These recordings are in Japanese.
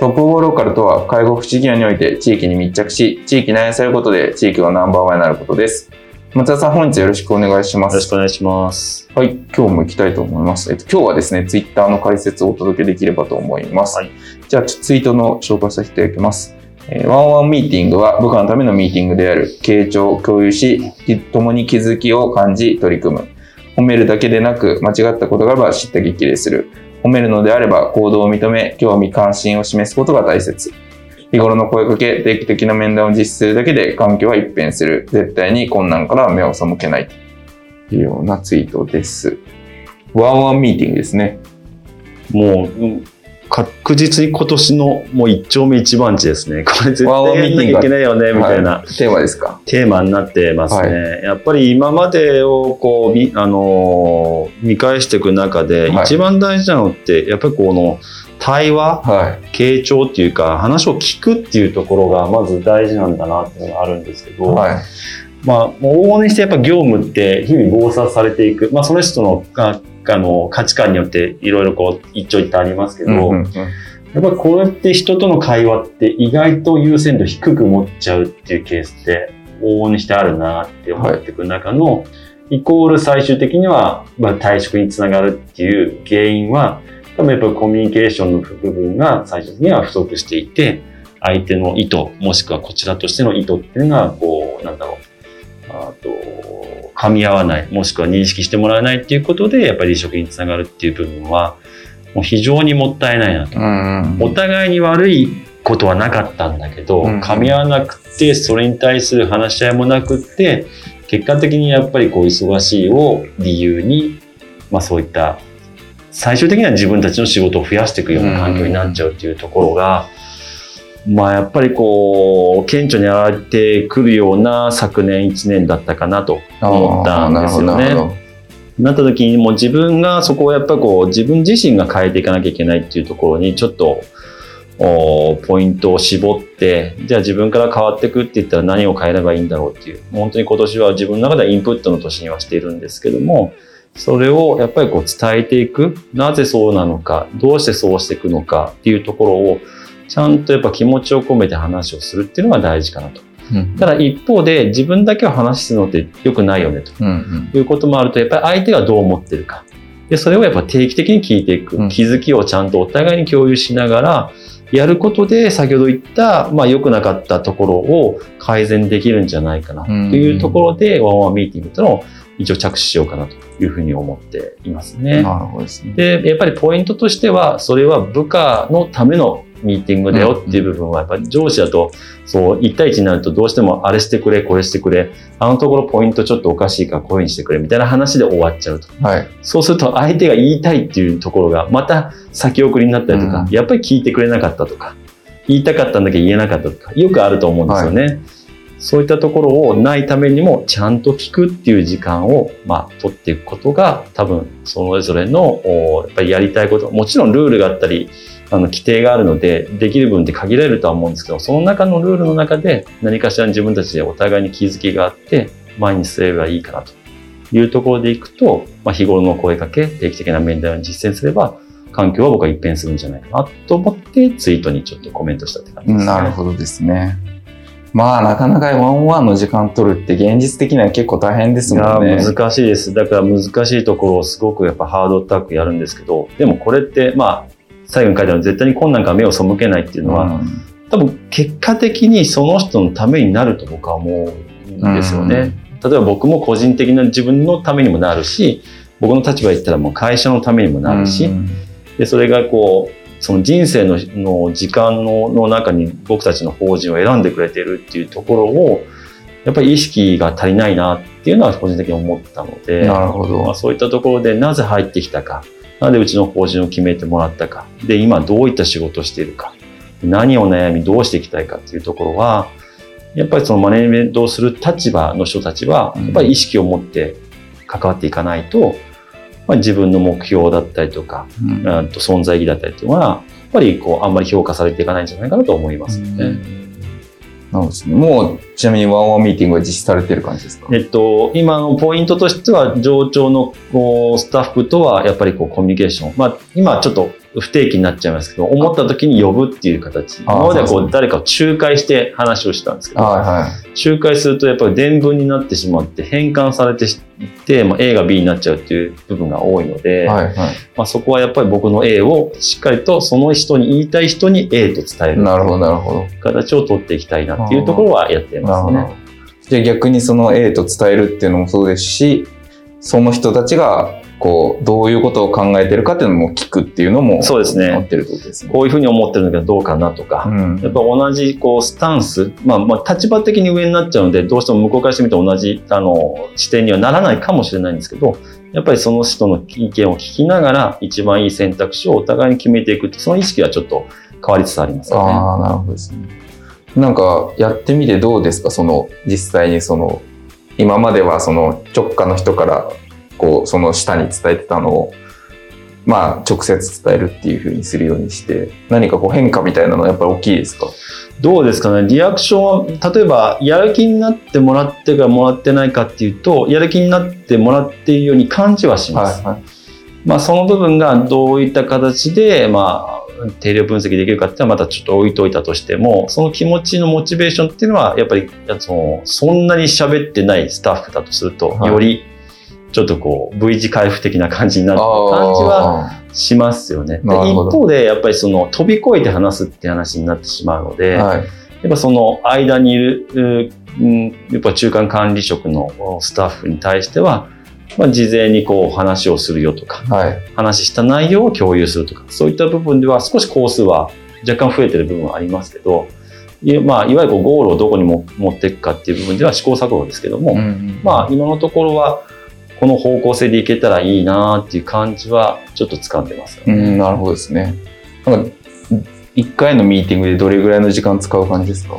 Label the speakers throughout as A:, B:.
A: トップオブローカルとは介護福祉業において地域に密着し地域に愛されることで地域がナンバーワンになることです松田さん、本日よろしくお願いします。
B: よろしくお願いします。
A: はい、今日も行きたいと思います。えっと、今日はですね、ツイッターの解説をお届けできればと思います。
B: はい
A: じゃあ、ツイートの紹介させていただきます。えーワンワンミーティングは部下のためのミーティングである、傾聴を共有し、共に気づきを感じ、取り組む。褒めるだけでなく、間違ったことがあれば知った激励する。褒めるのであれば行動を認め、興味関心を示すことが大切。日頃の声かけ、定期的な面談を実施するだけで環境は一変する。絶対に困難から目を背けない。というようなツイートです。ワンワンミーティングですね。
B: もう、確実に今年のもう一丁目一番地ですね。これ絶対やんなきゃいけないよね、みたいな
A: はテーマですか？
B: テーマになってますね。やっぱり今までをこう、みあのー見返していく中で、
A: はい
B: 一番大事なのって、やっぱりこの対話、
A: はい。
B: 傾聴っていうか、話を聞くっていうところがまず大事なんだなっていうのがあるんですけど、
A: はい。
B: まあ、往々にしてやっぱ業務って日々忙殺されていく。まあ、その人のああの価値観によっていろいろこう一長一短ありますけど、
A: うんうんうん。
B: やっぱりこうやって人との会話って意外と優先度低く持っちゃうっていうケースって往々にしてあるなって思っていく中の、イコール最終的には、まあ、退職につながるっていう原因は、多分やっぱりコミュニケーションの部分が最終的には不足していて、相手の意図、もしくはこちらとしての意図っていうのが、こう、なんだろう、噛み合わない、もしくは認識してもらえないっていうことで、やっぱり離職につながるっていう部分は、もう非常にもったいないなと。
A: うんうん
B: お互いに悪いことはなかったんだけど、
A: うん
B: 噛み合わなくて、それに対する話し合いもなくって、結果的にやっぱりこう忙しいを理由に、まあそういった、最終的には自分たちの仕事を増やしていくような環境になっちゃうっていうところが、まあやっぱりこう、顕著に現れてくるような昨年1年だったかなと思ったんですよね。
A: な
B: った時にもう自分がそこをやっぱこう自分自身が変えていかなきゃいけないっていうところにちょっとおポイントを絞ってじゃあ自分から変わっていくって言ったら何を変えればいいんだろうっていう本当に今年は自分の中ではインプットの年にはしているんですけどもそれをやっぱりこう伝えていくなぜそうなのかどうしてそうしていくのかっていうところをちゃんとやっぱ気持ちを込めて話をするっていうのが大事かなと。
A: うん
B: ただ一方で自分だけを話すのって良くないよねと。
A: うんうん
B: いうこともあると、やっぱり相手がどう思ってるか。で、それをやっぱ定期的に聞いていく。
A: うん
B: 気づきをちゃんとお互いに共有しながら、やることで、先ほど言った、まあ良くなかったところを改善できるんじゃないかな、というところで、ワンワンミーティングとのを一応着手しようかなというふうに思っていますね。
A: なるほどですね。
B: で、やっぱりポイントとしては、それは部下のためのミーティングだよっていう部分は、やっぱり上司だと、そう、1対1になるとどうしてもあれしてくれ、これしてくれ、あのところポイントちょっとおかしいからこういうふうにしてくれみたいな話で終わっちゃうと。
A: はい。
B: そうすると相手が言いたいっていうところがまた先送りになったりとか、
A: うん
B: やっぱり聞いてくれなかったとか、言いたかったんだけど言えなかったとか、よくあると思うんですよね。そういったところをないためにもちゃんと聞くっていう時間を、まあ、取っていくことが多分それぞれのおやっぱりやりたいこともちろんルールがあったりあの規定があるのでできる分って限られるとは思うんですけどその中のルールの中で何かしら自分たちでお互いに気づきがあって前に進めばいいかなというところでいくと、まあ、日頃の声かけ定期的な面談を実践すれば環境は僕は一変するんじゃないかなと思ってツイートにちょっとコメントしたって感じですね。
A: なるほどですね。まあ、なかなかワンワンの時間取るって現実的には結構大変ですもんね。
B: ー難しいです。だから難しいところをすごくやっぱハードタックやるんですけど、でもこれってまあ、最後に書いてある絶対に困難から目を背けないっていうのは、
A: うん。
B: 多分結果的にその人のためになると僕は思うんですよね。例えば僕も個人的な自分のためにもなるし、僕の立場で言ったらもう会社のためにもなるし、
A: うん。
B: でそれがこうその人生のの時間のの中に僕たちの法人を選んでくれてるっていうところをやっぱり意識が足りないなっていうのは個人的に思ったので
A: なるほど。
B: まあ、そういったところでなぜ入ってきたかなぜうちの法人を決めてもらったか。で今どういった仕事をしているか。何を悩みどうしていきたいかっていうところはやっぱりそのマネジメントをする立場の人たちは
A: うん。
B: やっぱり意識を持って関わっていかないと、まあ、自分の目標だったりとか
A: うん。
B: うんと存在意義だったりっていうのは、やっぱりこう、あんまり評価されていかないんじゃないかなと思いますよね。
A: なるほどね。もう、ちなみにワンワンミーティングは実施されてる感じですか？
B: えっと、今のポイントとしては、上長のこうスタッフとはやっぱりこうコミュニケーション。まあ、今ちょっと不定期になっちゃいますけど、思った時に呼ぶっていう形。今まではこ
A: そう
B: う誰かを仲介して話をしたんですけど、仲介するとやっぱり伝聞になってしまって変換されていって、まあ、A が B になっちゃうっていう部分が多いので、
A: い。はいはい。
B: まあ、そこはやっぱり僕の A をしっかりとその人に言いたい人に A と伝える
A: なるほど、なるほど。
B: 形を取っていきたいなっていうところはやってますね。。
A: じゃあ逆にその A と伝えるっていうのもそうですし、その人たちが、こう、どういうことを考えてるかっていうのも聞くっていうのも、
B: そうですね
A: 持ってるってことですね。
B: こういうふうに思ってるんだけどどうかなとか、
A: うん
B: やっぱ同じこうスタンス、まあ、まあ立場的に上になっちゃうのでどうしても向こうからしてみて同じあの視点にはならないかもしれないんですけどやっぱりその人の意見を聞きながら一番いい選択肢をお互いに決めていくってその意識はちょっと変わりつつありますよね。
A: ああ、なるほどですね。なんか、やってみてどうですか？その、実際にその、今まではその直下の人から、こう、その下に伝えてたのを、まあ、直接伝えるっていう風にするようにして、何かこう変化みたいなのはやっぱり大きいですか？
B: どうですかね？リアクションは例えばやる気になってもらってかもらってないかっていうとやる気になってもらっているように感じはします。
A: はい。
B: まあ、その部分がどういった形で、まあ、定量分析できるかっていうのはまたちょっと置いといたとしても、その気持ちのモチベーションっていうのは、やっぱり、その、そんなに喋ってないスタッフだとすると、
A: はい
B: より、ちょっとこう、V 字回復的な感じになる感じは
A: あ
B: しますよね。で一方で、やっぱりその、飛び越えて話すって話になってしまうので、
A: ーはい。
B: やっぱその間にいる、うん、やっぱ中間管理職のスタッフに対しては、まあ、事前にこう話をするよとか、
A: はい。
B: 話した内容を共有するとか、そういった部分では少し工数は若干増えてる部分はありますけど、いまあ、いわゆるこうゴールをどこにも持っていくかっていう部分では試行錯誤ですけども、まあ、今のところはこの方向性でいけたらいいなっていう感じはちょっと掴んでますよね。
A: うん、なるほどですね。なんか、1回のミーティングでどれぐらいの時間使う感じですか？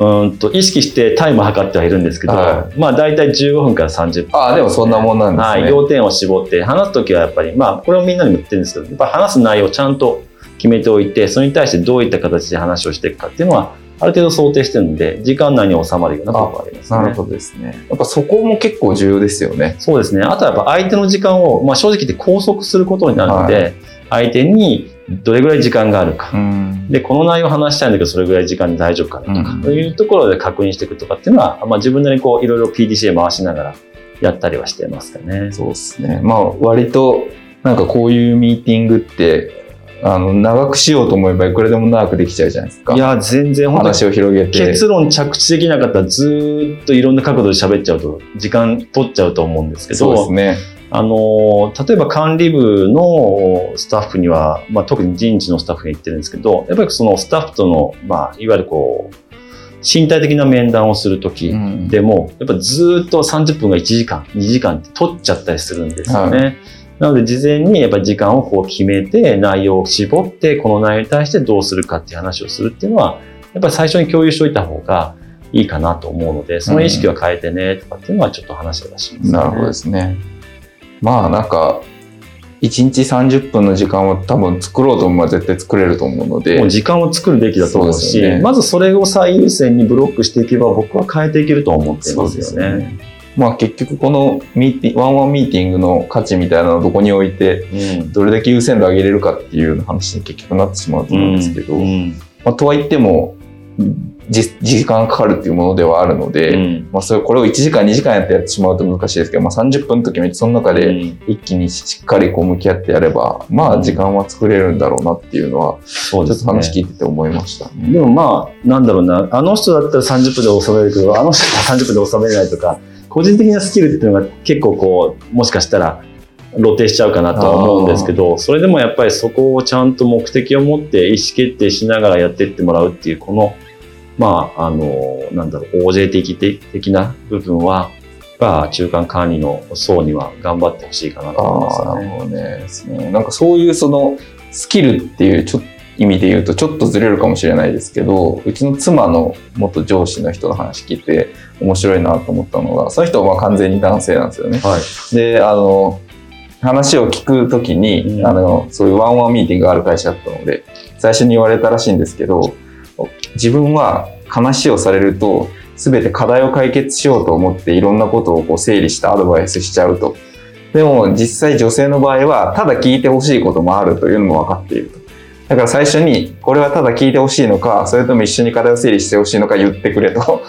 B: うんと意識してタイム測ってはいるんですけど、
A: は
B: まあ大体15分から30分、
A: ああ、でもそんなもんなんですね。
B: はい、要点を絞って話すときはやっぱりまあこれをみんなにも言ってるんですけどやっぱ話す内容をちゃんと決めておいてそれに対してどういった形で話をしていくかっていうのはある程度想定してるので時間内に収まるようなところがありますね。
A: なるほどですね。やっぱそこも結構重要ですよね。
B: そうですね。あとはやっぱ相手の時間を、まあ、正直言って拘束することになるので、
A: は
B: 相手にどれぐらい時間があるか。
A: ん。
B: で、この内容を話したいんだけど、それぐらい時間で大丈夫かなとか、
A: うん
B: そういうところで確認していくとかっていうのは、まあ、自分なりにこう、いろいろ PDCA 回しながらやったりはしてますかね。
A: そうですね。まあ、割と、なんかこういうミーティングって、あの、長くしようと思えばいくらでも長くできちゃうじゃないですか。
B: いや、全然本当に
A: 話を広げて。
B: 結論着地できなかったらずーっといろんな角度で喋っちゃうと時間取っちゃうと思うんですけど
A: そうです、ね。
B: あの例えば管理部のスタッフには、まあ、特に人事のスタッフに言ってるんですけどやっぱりそのスタッフとの、まあ、いわゆるこう身体的な面談をするとき
A: うん
B: でも、やっぱずーっと30分が1時間2時間って取っちゃったりするんですよね。
A: は
B: なので事前にやっぱり時間をこう決めて内容を絞ってこの内容に対してどうするかっていう話をするっていうのはやっぱり最初に共有しておいた方がいいかなと思うのでその意識は変えてねとかっていうのはちょっと話はしますね。
A: なるほどですね。まあ、なんか、1日30分の時間を多分作ろうと思えば絶対作れると思うので。
B: もう時間を作るべきだと思うし
A: ね
B: まずそれを最優先にブロックしていけば僕は変えていけると思ってますよね。
A: まあ結局このミーティワンワンミーティングの価値みたいなのをどこに置いて、
B: うん。
A: どれだけ優先度上げれるかっていう話に結局なってしまうと思うんですけど、
B: うん。
A: まあ、とはいっても、じ時間かかるっていうものではあるので、
B: うん。
A: まあ、それこれを1時間2時間やってやってしまうと難しいですけど、まあ、30分の時めその中で
B: うん。
A: 一気にしっかりこう向き合ってやればまあ時間は作れるんだろうなっていうのはちょっと話聞いてて思いました。ね。
B: でもまあ、なんだろうな、あの人だったら30分で収めるけど、あの人は30分で収めれないとか、個人的なスキルっていうのが結構こう、もしかしたら露呈しちゃうかなとは思うんですけど、それでもやっぱりそこをちゃんと目的を持って意思決定しながらやっていってもらうっていう、この、まあ、あの、なんだろう、OJ 的的な部分は、が中間管理の層には頑張ってほしいかなと思います
A: ああ、な。るほどね。なんかそういうそのスキルっていうちょ意味で言うとちょっとずれるかもしれないですけど、うちの妻の元上司の人の話聞いて面白いなと思ったのが、その人はまあ完全に男性なんですよね。
B: はい。
A: で、あの、話を聞くときに、
B: うん
A: あの、そういうワンワンミーティングがある会社だったので、最初に言われたらしいんですけど、自分は話をされると、すべて課題を解決しようと思っていろんなことをこう整理してアドバイスしちゃうと。でも実際女性の場合は、ただ聞いてほしいこともあるというのも分かっていると。だから最初に、これはただ聞いてほしいのか、それとも一緒に課題を整理してほしいのか言ってくれと。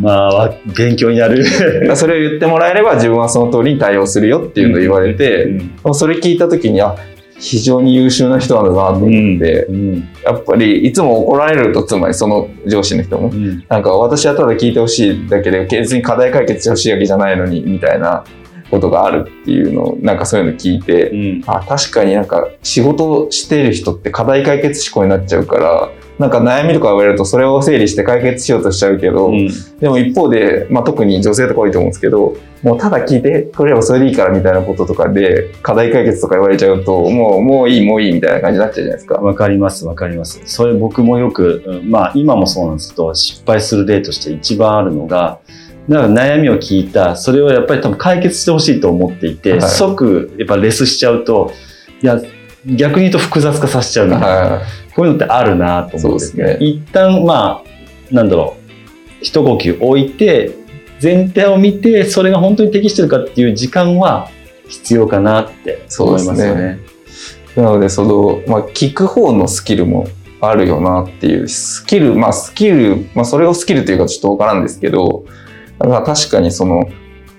B: まあ、勉強になる。
A: それを言ってもらえれば自分はその通りに対応するよっていうのを言われて、もうそれ聞いた時にあ非常に優秀な人なんだなと思って、
B: うん。
A: やっぱりいつも怒られるとつまりその上司の人も
B: うん。
A: なんか私はただ聞いてほしいだけで別に課題解決してほしいわけじゃないのにみたいなことがあるっていうのをなんかそういうの聞いて、
B: うん。
A: あ確かになんか仕事してる人って課題解決思考になっちゃうからなんか悩みとか言われるとそれを整理して解決しようとしちゃうけど、
B: うん
A: でも一方で、まあ、特に女性とか多いと思うんですけど、もうただ聞いてくれればそれでいいからみたいなこととかで、課題解決とか言われちゃうと、もう、もういい、もういいみたいな感じになっちゃうじゃないですか。
B: わかります、わかります。それ僕もよく、うんまあ今もそうなんですけど、失敗する例として一番あるのが、なんか悩みを聞いた、それをやっぱり多分解決してほしいと思っていて、
A: はい
B: 即やっぱレスしちゃうと、いや、逆に言うと複雑化させちゃうみたいな。
A: は
B: こういうのってあるなと思って
A: ね
B: 一旦まあ、なんだろう、一呼吸置いて、全体を見て、それが本当に適してるかっていう時間は必要かなって思いますよね。
A: い。なので、その、まあ、聞く方のスキルもあるよなっていう、スキル、まあ、スキル、まあ、それをスキルというかちょっとわからんですけど、だから確かにその、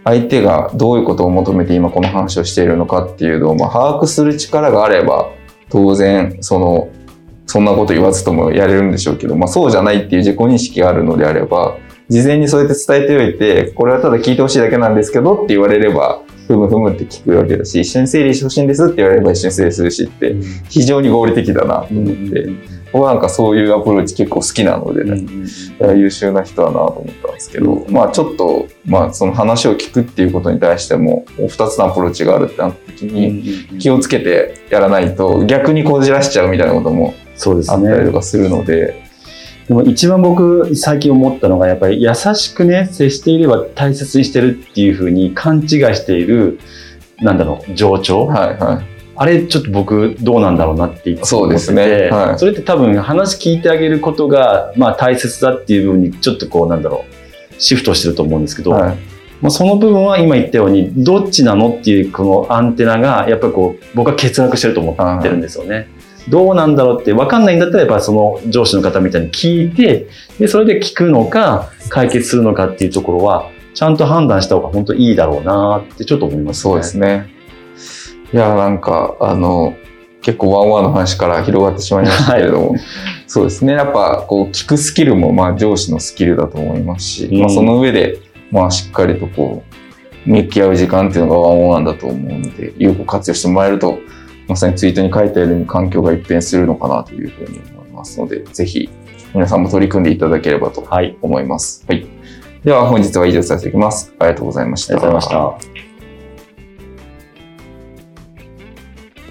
A: 相手がどういうことを求めて今この話をしているのかっていうのを、まあ、把握する力があれば、当然、その、そんなこと言わずともやれるんでしょうけど、まあそうじゃないっていう自己認識があるのであれば、事前にそうやって伝えておいて、これはただ聞いてほしいだけなんですけどって言われれば、ふむふむって聞くわけだし、一緒に整理してほしいんですって言われれば一緒に整理するしって、非常に合理的だなと思って、僕はなんかそういうアプローチ結構好きなので、
B: うんうん
A: 優秀な人だなと思ったんですけど、まあちょっと、まあその話を聞くっていうことに対しても、二つのアプローチがあるってなった時
B: うん
A: に、
B: うん
A: 気をつけてやらないと逆にこじらしちゃうみたいなことも
B: そうです
A: あったりと
B: ね。
A: かするので、
B: でも一番僕最近思ったのがやっぱり優しくね、接していれば大切にしてるっていうふうに勘違いしている、なんだろう、情緒。
A: はいはい。
B: あれちょっと僕どうなんだろうなって
A: そうですねはい
B: それって多分話聞いてあげることがまあ大切だっていう部分にちょっとこうなんだろうシフトしてると思うんですけど、
A: はい、
B: まあ、その部分は今言ったようにどっちなのっていうこのアンテナがやっぱりこう僕は欠落してると思ってるんですよね。どうなんだろうって分かんないんだったらやっぱその上司の方みたいに聞いてでそれで聞くのか解決するのかっていうところはちゃんと判断した方が本当いいだろうなってちょっと思いますね。
A: そうですね。いや、なんか、あの、結構ワンワンの話から広がってしまいましたけれども、そうですね。やっぱ、こう、聞くスキルも、まあ、上司のスキルだと思いますし、
B: うん
A: まあ、その上で、まあ、しっかりとこう、向き合う時間っていうのがワンワンだと思うので、有効活用してもらえると、まさにツイートに書いたように環境が一変するのかなというふうに思いますので、ぜひ、皆さんも取り組んでいただければと
B: はい。
A: 思います。はい。では、本日は以上させていただきます。ありがとうございました。
B: ありがとうございました。